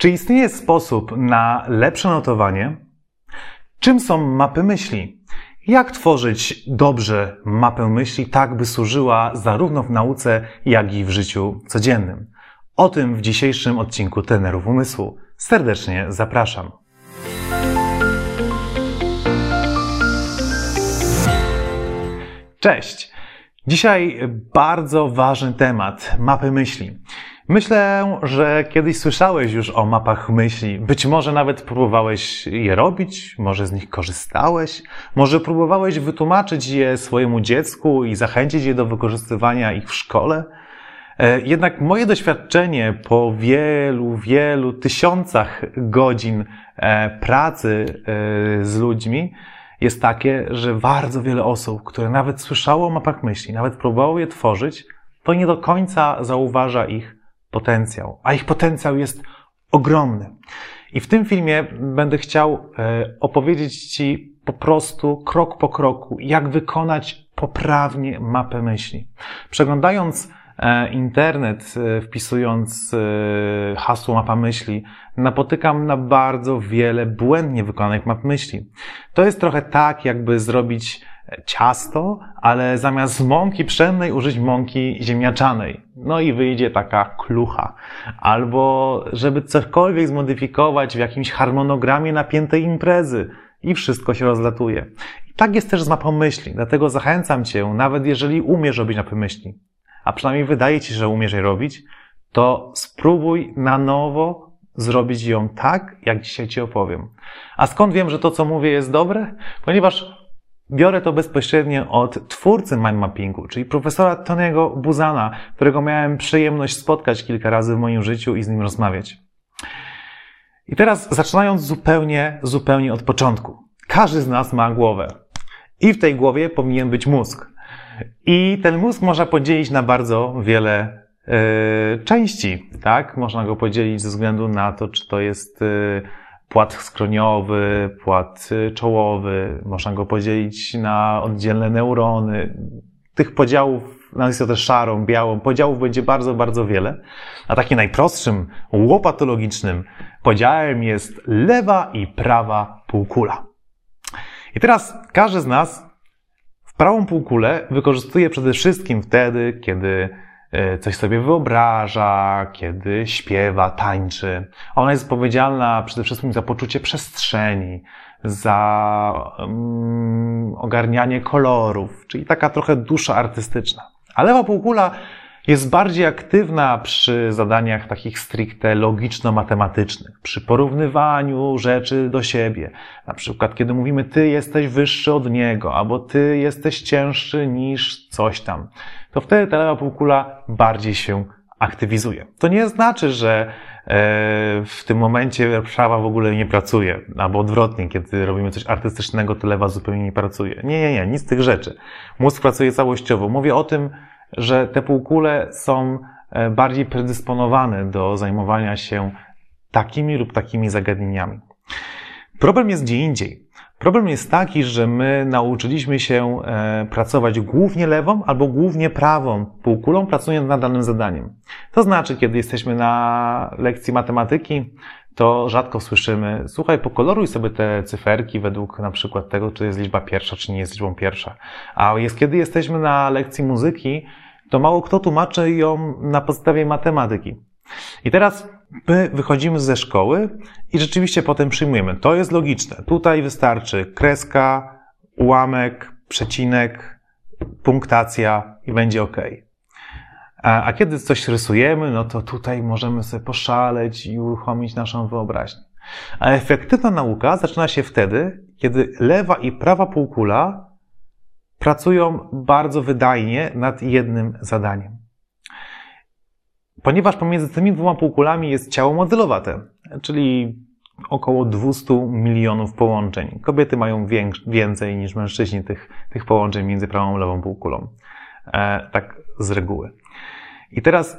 Czy istnieje sposób na lepsze notowanie? Czym są mapy myśli? Jak tworzyć dobrze mapę myśli, tak by służyła zarówno w nauce, jak i w życiu codziennym? O tym w dzisiejszym odcinku Trenerów Umysłu. Serdecznie zapraszam. Cześć! Dzisiaj bardzo ważny temat mapy myśli. Myślę, że kiedyś słyszałeś już o mapach myśli. Być może nawet próbowałeś je robić, może z nich korzystałeś, może próbowałeś wytłumaczyć je swojemu dziecku i zachęcić je do wykorzystywania ich w szkole. E, jednak moje doświadczenie po wielu, wielu tysiącach godzin e, pracy e, z ludźmi jest takie, że bardzo wiele osób, które nawet słyszało o mapach myśli, nawet próbowało je tworzyć, to nie do końca zauważa ich potencjał. A ich potencjał jest ogromny. I w tym filmie będę chciał opowiedzieć Ci po prostu krok po kroku, jak wykonać poprawnie mapę myśli. Przeglądając E, internet, e, wpisując e, hasło mapa myśli, napotykam na bardzo wiele błędnie wykonanych map myśli. To jest trochę tak, jakby zrobić ciasto, ale zamiast mąki pszennej użyć mąki ziemniaczanej. No i wyjdzie taka klucha. Albo żeby cokolwiek zmodyfikować w jakimś harmonogramie napiętej imprezy i wszystko się rozlatuje. I tak jest też z mapą myśli, dlatego zachęcam Cię, nawet jeżeli umiesz robić mapy myśli, a przynajmniej wydaje ci się, że umiesz je robić, to spróbuj na nowo zrobić ją tak, jak dzisiaj ci opowiem. A skąd wiem, że to, co mówię, jest dobre? Ponieważ biorę to bezpośrednio od twórcy mindmappingu, czyli profesora Tony'ego Buzana, którego miałem przyjemność spotkać kilka razy w moim życiu i z nim rozmawiać. I teraz zaczynając zupełnie, zupełnie od początku. Każdy z nas ma głowę. I w tej głowie powinien być mózg. I ten mózg można podzielić na bardzo wiele y, części, tak? Można go podzielić ze względu na to, czy to jest y, płat skroniowy, płat y, czołowy, można go podzielić na oddzielne neurony. Tych podziałów, nazwijmy to szarą, białą, podziałów będzie bardzo, bardzo wiele. A takim najprostszym, łopatologicznym podziałem jest lewa i prawa półkula. I teraz każdy z nas Prawą półkulę wykorzystuje przede wszystkim wtedy, kiedy coś sobie wyobraża, kiedy śpiewa, tańczy. Ona jest odpowiedzialna przede wszystkim za poczucie przestrzeni, za um, ogarnianie kolorów, czyli taka trochę dusza artystyczna. A lewa półkula jest bardziej aktywna przy zadaniach takich stricte logiczno-matematycznych, przy porównywaniu rzeczy do siebie. Na przykład, kiedy mówimy, ty jesteś wyższy od niego, albo ty jesteś cięższy niż coś tam, to wtedy ta lewa półkula bardziej się aktywizuje. To nie znaczy, że e, w tym momencie prawa w ogóle nie pracuje, albo odwrotnie, kiedy robimy coś artystycznego, to lewa zupełnie nie pracuje. Nie, nie, nie, nic z tych rzeczy. Mózg pracuje całościowo. Mówię o tym, że te półkule są e, bardziej predysponowane do zajmowania się takimi lub takimi zagadnieniami. Problem jest gdzie indziej. Problem jest taki, że my nauczyliśmy się e, pracować głównie lewą albo głównie prawą półkulą, pracując nad danym zadaniem. To znaczy, kiedy jesteśmy na lekcji matematyki, to rzadko słyszymy, słuchaj, pokoloruj sobie te cyferki według na przykład tego, czy jest liczba pierwsza, czy nie jest liczbą pierwsza. A jest, kiedy jesteśmy na lekcji muzyki, to mało kto tłumaczy ją na podstawie matematyki. I teraz my wychodzimy ze szkoły i rzeczywiście potem przyjmujemy. To jest logiczne. Tutaj wystarczy kreska, ułamek, przecinek, punktacja i będzie ok. A, a kiedy coś rysujemy, no to tutaj możemy sobie poszaleć i uruchomić naszą wyobraźnię. A efektywna nauka zaczyna się wtedy, kiedy lewa i prawa półkula pracują bardzo wydajnie nad jednym zadaniem. Ponieważ pomiędzy tymi dwoma półkulami jest ciało modelowate, czyli około 200 milionów połączeń. Kobiety mają więcej niż mężczyźni tych, tych połączeń między prawą a lewą półkulą. E, tak z reguły. I teraz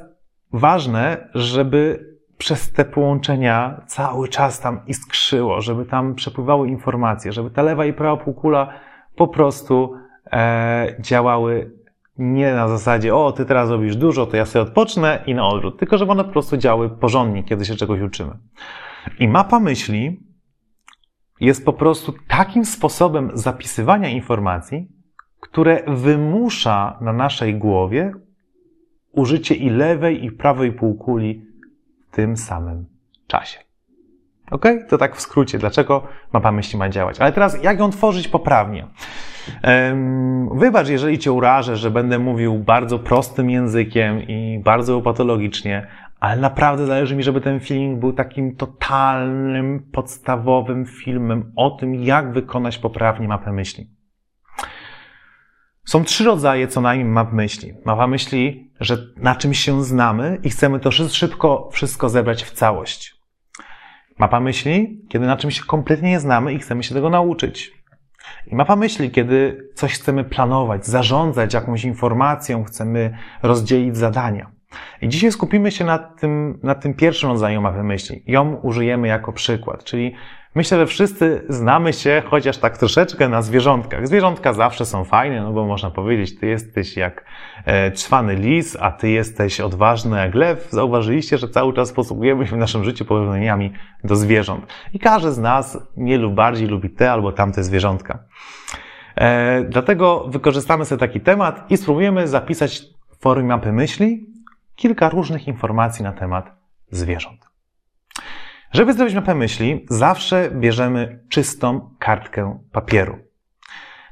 ważne, żeby przez te połączenia cały czas tam iskrzyło, żeby tam przepływały informacje, żeby ta lewa i prawa półkula po prostu e, działały Nie na zasadzie, o, ty teraz robisz dużo, to ja sobie odpocznę i na odwrót. Tylko, żeby one po prostu działy porządnie, kiedy się czegoś uczymy. I mapa myśli jest po prostu takim sposobem zapisywania informacji, które wymusza na naszej głowie użycie i lewej, i prawej półkuli w tym samym czasie. Ok? To tak w skrócie, dlaczego mapa myśli ma działać. Ale teraz, jak ją tworzyć poprawnie? Wybacz, jeżeli cię urażę, że będę mówił bardzo prostym językiem i bardzo patologicznie, ale naprawdę zależy mi, żeby ten film był takim totalnym, podstawowym filmem o tym, jak wykonać poprawnie mapę myśli. Są trzy rodzaje co najmniej map myśli. Mapa myśli, że na czymś się znamy i chcemy to szybko wszystko zebrać w całość. Mapa myśli, kiedy na czymś się kompletnie nie znamy i chcemy się tego nauczyć. I mapa myśli, kiedy coś chcemy planować, zarządzać jakąś informacją, chcemy rozdzielić zadania. I dzisiaj skupimy się na tym, na tym pierwszym rodzaju mapy myśli. Ją użyjemy jako przykład, czyli myślę, że wszyscy znamy się chociaż tak troszeczkę na zwierzątkach. Zwierzątka zawsze są fajne, no bo można powiedzieć, ty jesteś jak e, trwany lis, a ty jesteś odważny jak lew. Zauważyliście, że cały czas posługujemy się w naszym życiu porównaniami do zwierząt. I każdy z nas mniej lub bardziej lubi te albo tamte zwierzątka. E, dlatego wykorzystamy sobie taki temat i spróbujemy zapisać w formie mapy myśli kilka różnych informacji na temat zwierząt. Żeby zrobić mapę myśli, zawsze bierzemy czystą kartkę papieru.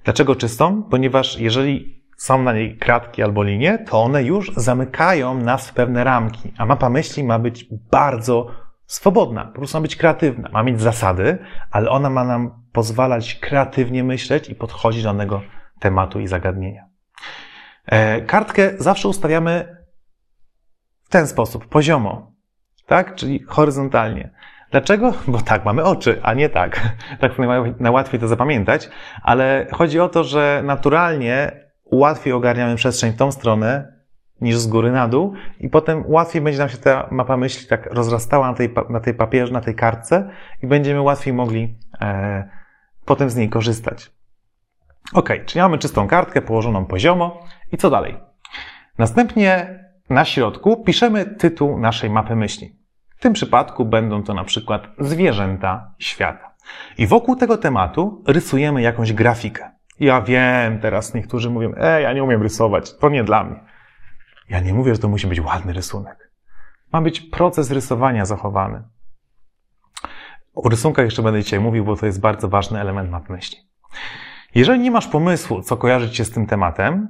Dlaczego czystą? Ponieważ jeżeli są na niej kratki albo linie, to one już zamykają nas w pewne ramki, a mapa myśli ma być bardzo swobodna, po prostu ma być kreatywna, ma mieć zasady, ale ona ma nam pozwalać kreatywnie myśleć i podchodzić do danego tematu i zagadnienia. E, kartkę zawsze ustawiamy w ten sposób, poziomo, tak? Czyli horyzontalnie. Dlaczego? Bo tak, mamy oczy, a nie tak. Tak najłatwiej to zapamiętać, ale chodzi o to, że naturalnie łatwiej ogarniamy przestrzeń w tą stronę niż z góry na dół i potem łatwiej będzie nam się ta mapa myśli tak rozrastała na tej, na tej papierze, na tej kartce i będziemy łatwiej mogli e, potem z niej korzystać. Ok, czyli mamy czystą kartkę położoną poziomo i co dalej? Następnie na środku piszemy tytuł naszej mapy myśli. W tym przypadku będą to na przykład zwierzęta świata. I wokół tego tematu rysujemy jakąś grafikę. Ja wiem, teraz niektórzy mówią, ej, ja nie umiem rysować, to nie dla mnie. Ja nie mówię, że to musi być ładny rysunek. Ma być proces rysowania zachowany. O rysunkach jeszcze będę dzisiaj mówił, bo to jest bardzo ważny element map myśli. Jeżeli nie masz pomysłu, co kojarzyć się z tym tematem,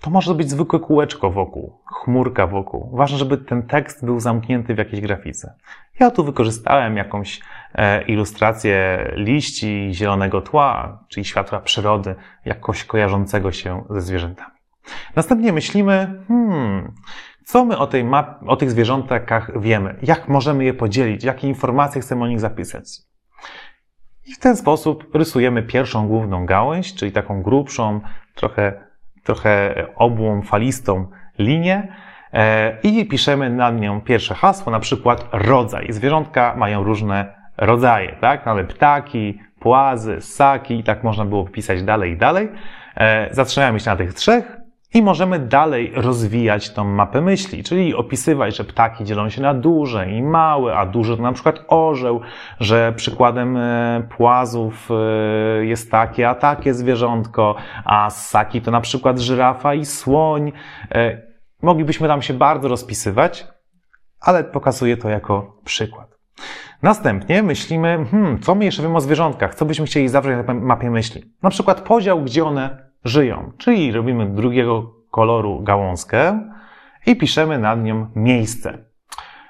to może być zwykłe kółeczko wokół, chmurka wokół. Ważne, żeby ten tekst był zamknięty w jakiejś grafice. Ja tu wykorzystałem jakąś e, ilustrację liści, zielonego tła, czyli światła przyrody, jakoś kojarzącego się ze zwierzętami. Następnie myślimy, hmm, co my o, tej map, o tych zwierzątkach wiemy? Jak możemy je podzielić? Jakie informacje chcemy o nich zapisać? I w ten sposób rysujemy pierwszą główną gałęź, czyli taką grubszą, trochę trochę obłą, falistą linię e, i piszemy na nią pierwsze hasło, na przykład rodzaj. Zwierzątka mają różne rodzaje, tak? Mamy ptaki, płazy, ssaki i tak można było pisać dalej i dalej. E, zatrzymamy się na tych trzech i możemy dalej rozwijać tą mapę myśli, czyli opisywać, że ptaki dzielą się na duże i małe, a duże to na przykład orzeł, że przykładem e, płazów e, jest takie, a takie zwierzątko, a ssaki to na przykład żyrafa i słoń. E, moglibyśmy tam się bardzo rozpisywać, ale pokazuję to jako przykład. Następnie myślimy, hmm, co my jeszcze wiemy o zwierzątkach, co byśmy chcieli zawrzeć na mapie myśli. Na przykład podział, gdzie one żyją. Czyli robimy drugiego koloru gałązkę i piszemy nad nią miejsce.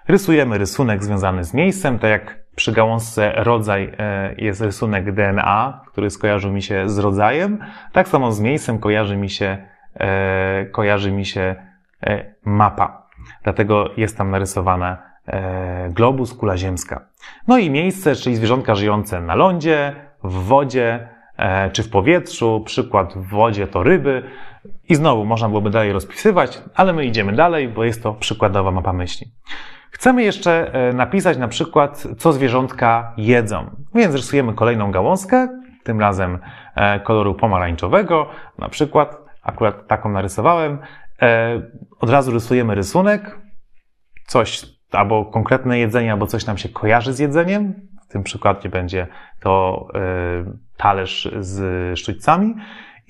Rysujemy rysunek związany z miejscem, tak jak przy gałązce rodzaj e, jest rysunek DNA, który skojarzył mi się z rodzajem, tak samo z miejscem kojarzy mi się, e, kojarzy mi się e, mapa. Dlatego jest tam narysowana globus, kula ziemska. No i miejsce, czyli zwierzątka żyjące na lądzie, w wodzie, czy w powietrzu, przykład w wodzie to ryby. I znowu można byłoby dalej rozpisywać, ale my idziemy dalej, bo jest to przykładowa mapa myśli. Chcemy jeszcze e, napisać na przykład, co zwierzątka jedzą. Więc rysujemy kolejną gałązkę, tym razem e, koloru pomarańczowego, na przykład akurat taką narysowałem. E, od razu rysujemy rysunek, coś, albo konkretne jedzenie, albo coś nam się kojarzy z jedzeniem. Tym przykładzie będzie to e, talerz z sztućcami.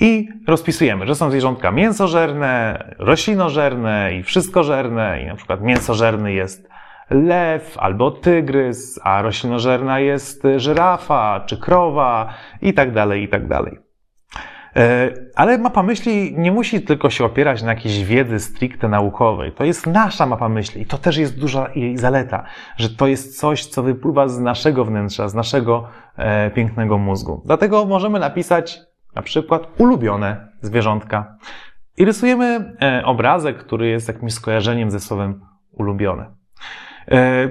I rozpisujemy, że są zwierzątka mięsożerne, roślinożerne i wszystkożerne. I na przykład mięsożerny jest lew albo tygrys, a roślinożerna jest żyrafa czy krowa i tak dalej, i tak dalej. E, ale mapa myśli nie musi tylko się opierać na jakiejś wiedzy stricte naukowej. To jest nasza mapa myśli i to też jest duża jej zaleta, że to jest coś, co wypływa z naszego wnętrza, z naszego e, pięknego mózgu. Dlatego możemy napisać na przykład ulubione zwierzątka i rysujemy e, obrazek, który jest jakimś skojarzeniem ze słowem ulubione. E,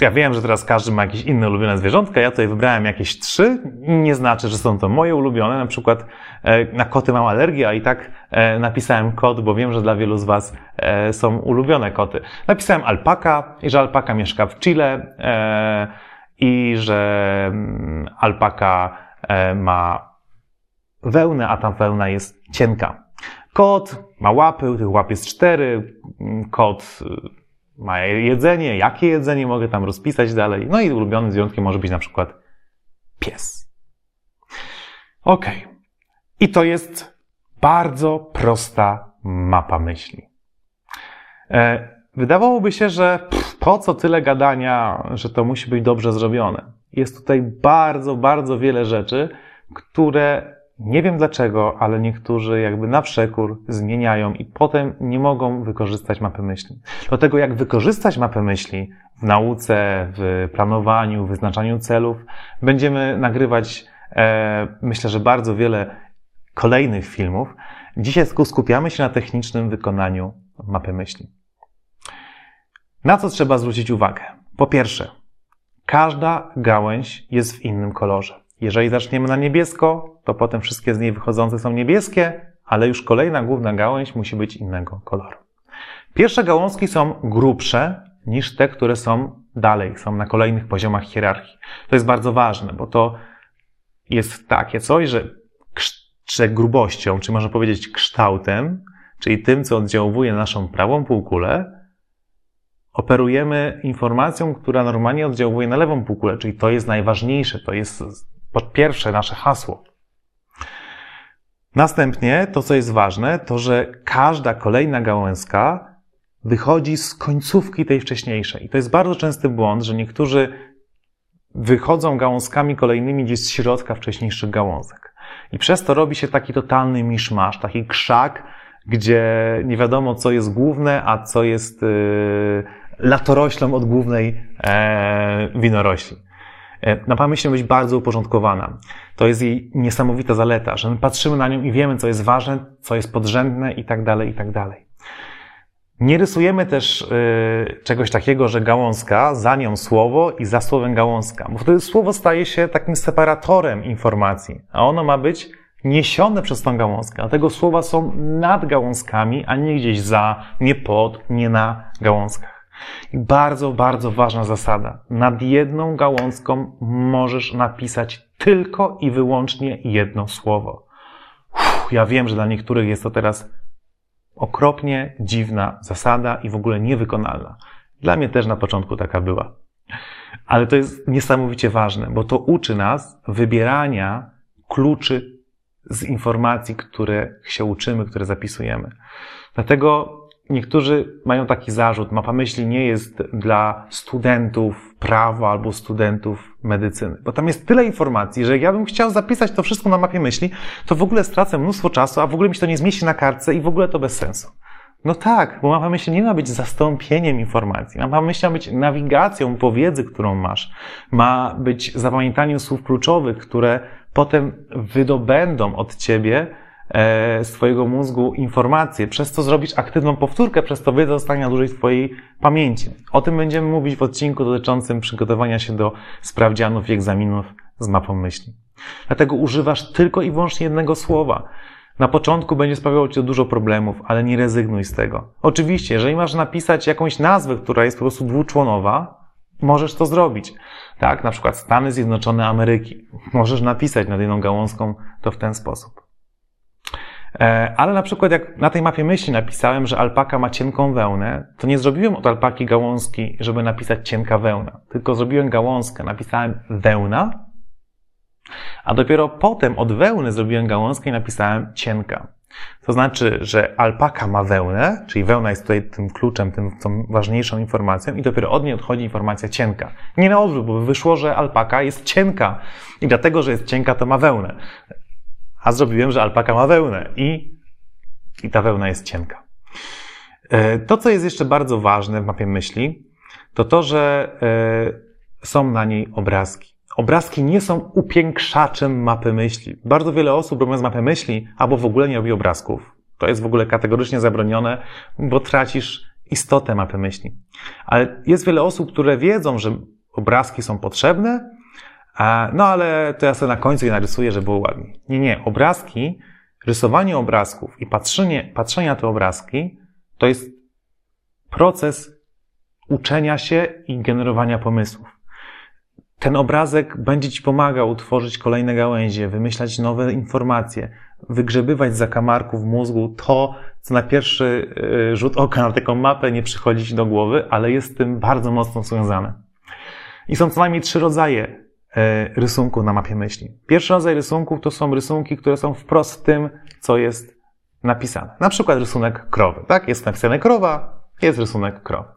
ja wiem, że teraz każdy ma jakieś inne ulubione zwierzątka. Ja tutaj wybrałem jakieś trzy. Nie znaczy, że są to moje ulubione. Na przykład e, na koty mam alergię, a i tak e, napisałem kot, bo wiem, że dla wielu z Was są ulubione koty. Napisałem alpaka i że alpaka mieszka w Chile i że mm, alpaka ma wełnę, a ta wełna jest cienka. Kot ma łapy, tych łap jest cztery. Kot ma jedzenie, jakie jedzenie mogę tam rozpisać dalej. No i ulubionym zwierzątkiem może być na przykład pies. Ok. I to jest bardzo prosta mapa myśli. E, wydawałoby się, że pff, po co tyle gadania, że to musi być dobrze zrobione. Jest tutaj bardzo, bardzo wiele rzeczy, które nie wiem dlaczego, ale niektórzy jakby na przekór zmieniają i potem nie mogą wykorzystać mapy myśli. Dlatego jak wykorzystać mapę myśli w nauce, w planowaniu, wyznaczaniu celów, będziemy nagrywać, e, myślę, że bardzo wiele kolejnych filmów. Dzisiaj skupiamy się na technicznym wykonaniu mapy myśli. Na co trzeba zwrócić uwagę? Po pierwsze, każda gałęź jest w innym kolorze. Jeżeli zaczniemy na niebiesko, to potem wszystkie z niej wychodzące są niebieskie, ale już kolejna główna gałąź musi być innego koloru. Pierwsze gałązki są grubsze niż te, które są dalej, są na kolejnych poziomach hierarchii. To jest bardzo ważne, bo to jest takie coś, że, że grubością, czy można powiedzieć kształtem, czyli tym, co oddziałuje na naszą prawą półkulę, operujemy informacją, która normalnie oddziałuje na lewą półkulę, czyli to jest najważniejsze, to jest po pierwsze nasze hasło. Następnie to, co jest ważne, to że każda kolejna gałązka wychodzi z końcówki tej wcześniejszej. I to jest bardzo częsty błąd, że niektórzy wychodzą gałązkami kolejnymi gdzieś z środka wcześniejszych gałązek. I przez to robi się taki totalny miszmasz, taki krzak, gdzie nie wiadomo, co jest główne, a co jest yy, latoroślą od głównej e, winorośli. E, musi być bardzo uporządkowana. To jest jej niesamowita zaleta, że my patrzymy na nią i wiemy, co jest ważne, co jest podrzędne i tak dalej, i tak dalej. Nie rysujemy też y, czegoś takiego, że gałązka, za nią słowo i za słowem gałązka, bo wtedy słowo staje się takim separatorem informacji, a ono ma być niesione przez tą gałązkę. Dlatego słowa są nad gałązkami, a nie gdzieś za, nie pod, nie na gałązkach. Bardzo, bardzo ważna zasada. Nad jedną gałązką możesz napisać tylko i wyłącznie jedno słowo. Uff, ja wiem, że dla niektórych jest to teraz okropnie dziwna zasada i w ogóle niewykonalna. Dla mnie też na początku taka była. Ale to jest niesamowicie ważne, bo to uczy nas wybierania kluczy z informacji, które się uczymy, które zapisujemy. Dlatego Niektórzy mają taki zarzut, mapa myśli nie jest dla studentów prawa albo studentów medycyny, bo tam jest tyle informacji, że jak ja bym chciał zapisać to wszystko na mapie myśli, to w ogóle stracę mnóstwo czasu, a w ogóle mi się to nie zmieści na kartce i w ogóle to bez sensu. No tak, bo mapa myśli nie ma być zastąpieniem informacji. Mapa myśli ma być nawigacją po wiedzy, którą masz. Ma być zapamiętaniem słów kluczowych, które potem wydobędą od ciebie E, swojego mózgu informacje, przez co zrobisz aktywną powtórkę, przez to wiedza zostanie na dłużej Twojej pamięci. O tym będziemy mówić w odcinku dotyczącym przygotowania się do sprawdzianów i egzaminów z mapą myśli. Dlatego używasz tylko i wyłącznie jednego słowa. Na początku będzie sprawiało Ci to dużo problemów, ale nie rezygnuj z tego. Oczywiście, jeżeli masz napisać jakąś nazwę, która jest po prostu dwuczłonowa, możesz to zrobić. Tak, na przykład Stany Zjednoczone Ameryki. Możesz napisać nad jedną gałązką to w ten sposób. E, ale na przykład jak na tej mapie myśli napisałem, że alpaka ma cienką wełnę, to nie zrobiłem od alpaki gałązki, żeby napisać cienka wełna, tylko zrobiłem gałązkę, napisałem wełna, a dopiero potem od wełny zrobiłem gałązkę i napisałem cienka. To znaczy, że alpaka ma wełnę, czyli wełna jest tutaj tym kluczem, tym, tą ważniejszą informacją i dopiero od niej odchodzi informacja cienka. Nie na odwrót, bo wyszło, że alpaka jest cienka i dlatego, że jest cienka, to ma wełnę. A zrobiłem, że alpaka ma wełnę i, i ta wełna jest cienka. E, to, co jest jeszcze bardzo ważne w mapie myśli, to to, że e, są na niej obrazki. Obrazki nie są upiększaczem mapy myśli. Bardzo wiele osób robiąc mapę myśli albo w ogóle nie robi obrazków. To jest w ogóle kategorycznie zabronione, bo tracisz istotę mapy myśli. Ale jest wiele osób, które wiedzą, że obrazki są potrzebne, no ale to ja sobie na końcu je narysuję, żeby było ładniej. Nie, nie. Obrazki, rysowanie obrazków i patrzenie, patrzenie na te obrazki to jest proces uczenia się i generowania pomysłów ten obrazek będzie Ci pomagał tworzyć kolejne gałęzie, wymyślać nowe informacje, wygrzebywać z zakamarków mózgu to, co na pierwszy y, rzut oka na taką mapę nie przychodzi Ci do głowy, ale jest z tym bardzo mocno związane. I są co najmniej trzy rodzaje y, rysunków na mapie myśli. Pierwszy rodzaj rysunków to są rysunki, które są wprost tym, co jest napisane. Na przykład rysunek krowy. Tak? Jest napisane krowa, jest rysunek krowy.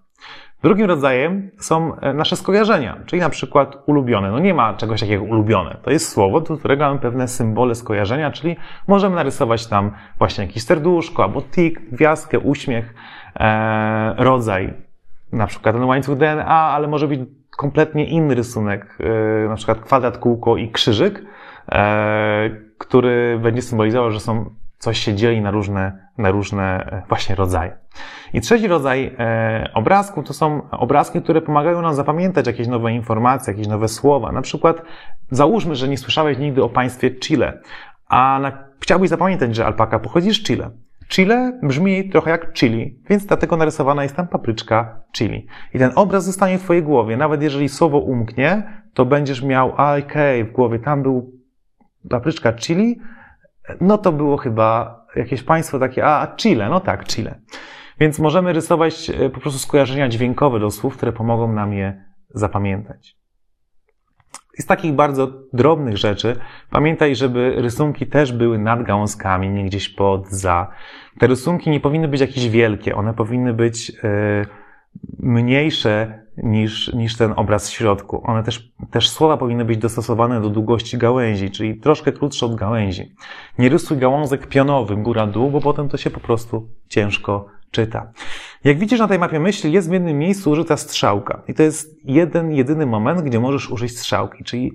Drugim rodzajem są e, nasze skojarzenia, czyli na przykład ulubione. No nie ma czegoś takiego ulubione. To jest słowo, do którego mamy pewne symbole skojarzenia, czyli możemy narysować tam właśnie jakieś serduszko, albo tik, gwiazdkę, uśmiech, e, rodzaj, na przykład ten łańcuch DNA, ale może być kompletnie inny rysunek, e, na przykład kwadrat, kółko i krzyżyk, e, który będzie symbolizował, że są coś się dzieli na różne, na różne e, właśnie rodzaje. I trzeci rodzaj obrazków to są obrazki, które pomagają nam zapamiętać jakieś nowe informacje, jakieś nowe słowa. Na przykład załóżmy, że nie słyszałeś nigdy o państwie Chile, a na, chciałbyś zapamiętać, że alpaka pochodzi z Chile. Chile brzmi trochę jak chili, więc dlatego narysowana jest tam papryczka chili. I ten obraz zostanie w Twojej głowie. Nawet jeżeli słowo umknie, to będziesz miał, okej, okay, w głowie tam był papryczka chili, no to było chyba jakieś państwo takie, a Chile, no tak, Chile. Więc możemy rysować e, po prostu skojarzenia dźwiękowe do słów, które pomogą nam je zapamiętać. Z takich bardzo drobnych rzeczy pamiętaj, żeby rysunki też były nad gałązkami, nie gdzieś pod, za. Te rysunki nie powinny być jakieś wielkie, one powinny być yy, mniejsze niż, niż ten obraz w środku. One też, też słowa powinny być dostosowane do długości gałęzi, czyli troszkę krótsze od gałęzi. Nie rysuj gałązek pionowy góra-dół, bo potem to się po prostu ciężko czyta. Jak widzisz na tej mapie myśli, jest w jednym miejscu użyta strzałka. I to jest jeden, jedyny moment, gdzie możesz użyć strzałki, czyli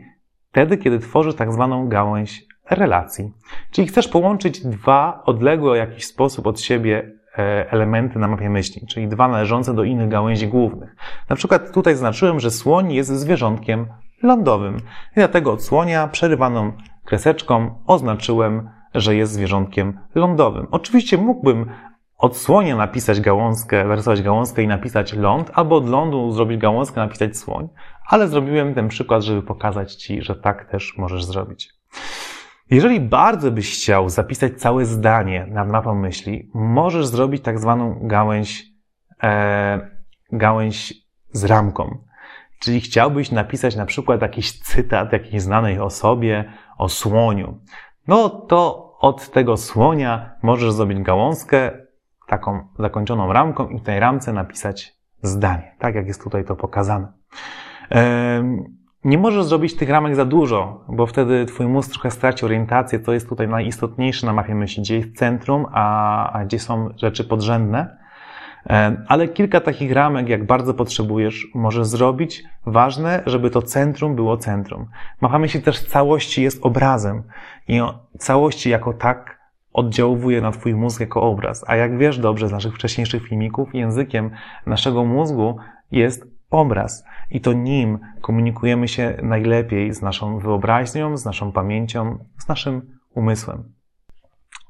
wtedy, kiedy tworzysz tak zwaną gałęź relacji. Czyli chcesz połączyć dwa odległe w jakiś sposób od siebie E, elementy na mapie myśli, czyli dwa należące do innych gałęzi głównych. Na przykład tutaj zaznaczyłem, że słoń jest zwierzątkiem lądowym. I dlatego od słonia przerywaną kreseczką oznaczyłem, że jest zwierzątkiem lądowym. Oczywiście mógłbym od słonia napisać gałązkę, narysować gałązkę i napisać ląd, albo od lądu zrobić gałązkę, napisać słoń, ale zrobiłem ten przykład, żeby pokazać Ci, że tak też możesz zrobić. Jeżeli bardzo byś chciał zapisać całe zdanie nad mapą myśli, możesz zrobić tak zwaną gałęź, e, gałęź z ramką. Czyli chciałbyś napisać na przykład jakiś cytat jakiejś znanej osobie o słoniu. No to od tego słonia możesz zrobić gałązkę, taką zakończoną ramką i w tej ramce napisać zdanie, tak jak jest tutaj to pokazane. Nie możesz zrobić tych ramek za dużo, bo wtedy twój mózg trochę straci orientację, co jest tutaj najistotniejsze na mapie myśli, gdzie jest centrum, a, a gdzie są rzeczy podrzędne. Ale kilka takich ramek, jak bardzo potrzebujesz, możesz zrobić. Ważne, żeby to centrum było centrum. Mapa myśli też całości jest obrazem i całości jako tak oddziałuje na twój mózg jako obraz. A jak wiesz dobrze z naszych wcześniejszych filmików, językiem naszego mózgu jest obraz. I to nim komunikujemy się najlepiej z naszą wyobraźnią, z naszą pamięcią, z naszym umysłem.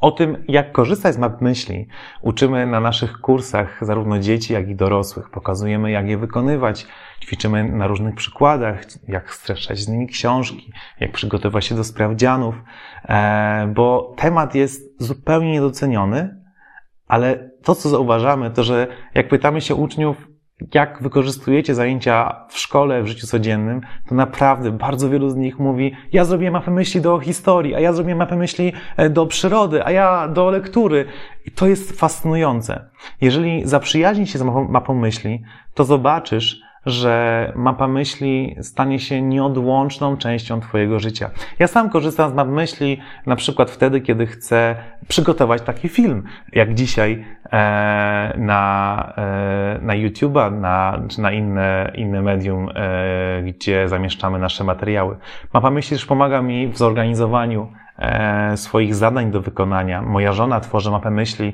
O tym, jak korzystać z map myśli, uczymy na naszych kursach zarówno dzieci, jak i dorosłych. Pokazujemy, jak je wykonywać. Ćwiczymy na różnych przykładach, jak streszczać z nimi książki, jak przygotować się do sprawdzianów, e, bo temat jest zupełnie niedoceniony, ale to, co zauważamy, to że jak pytamy się uczniów, jak wykorzystujecie zajęcia w szkole, w życiu codziennym, to naprawdę bardzo wielu z nich mówi, ja zrobię mapę myśli do historii, a ja zrobię mapę myśli e, do przyrody, a ja do lektury. I to jest fascynujące. Jeżeli zaprzyjaźnisz się z mapą, mapą myśli, to zobaczysz, że mapa myśli stanie się nieodłączną częścią Twojego życia. Ja sam korzystam z map myśli na przykład wtedy, kiedy chcę przygotować taki film, jak dzisiaj e, na, e, na YouTube'a, na, czy na inne, inne medium, e, gdzie zamieszczamy nasze materiały. Mapa myśli też pomaga mi w zorganizowaniu swoich zadań do wykonania. Moja żona tworzy mapę myśli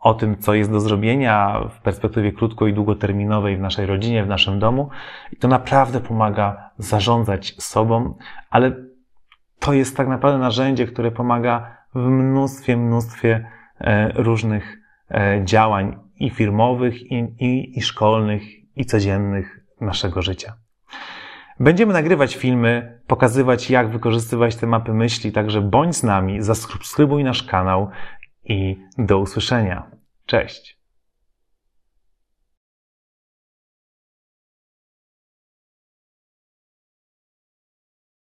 o tym, co jest do zrobienia w perspektywie krótko i długoterminowej w naszej rodzinie, w naszym domu. I to naprawdę pomaga zarządzać sobą, ale to jest tak naprawdę narzędzie, które pomaga w mnóstwie, mnóstwie e, różnych e, działań i firmowych, i, i, i szkolnych, i codziennych naszego życia. Będziemy nagrywać filmy, pokazywać, jak wykorzystywać te mapy myśli, także bądź z nami, zasubskrybuj nasz kanał, i do usłyszenia. Cześć!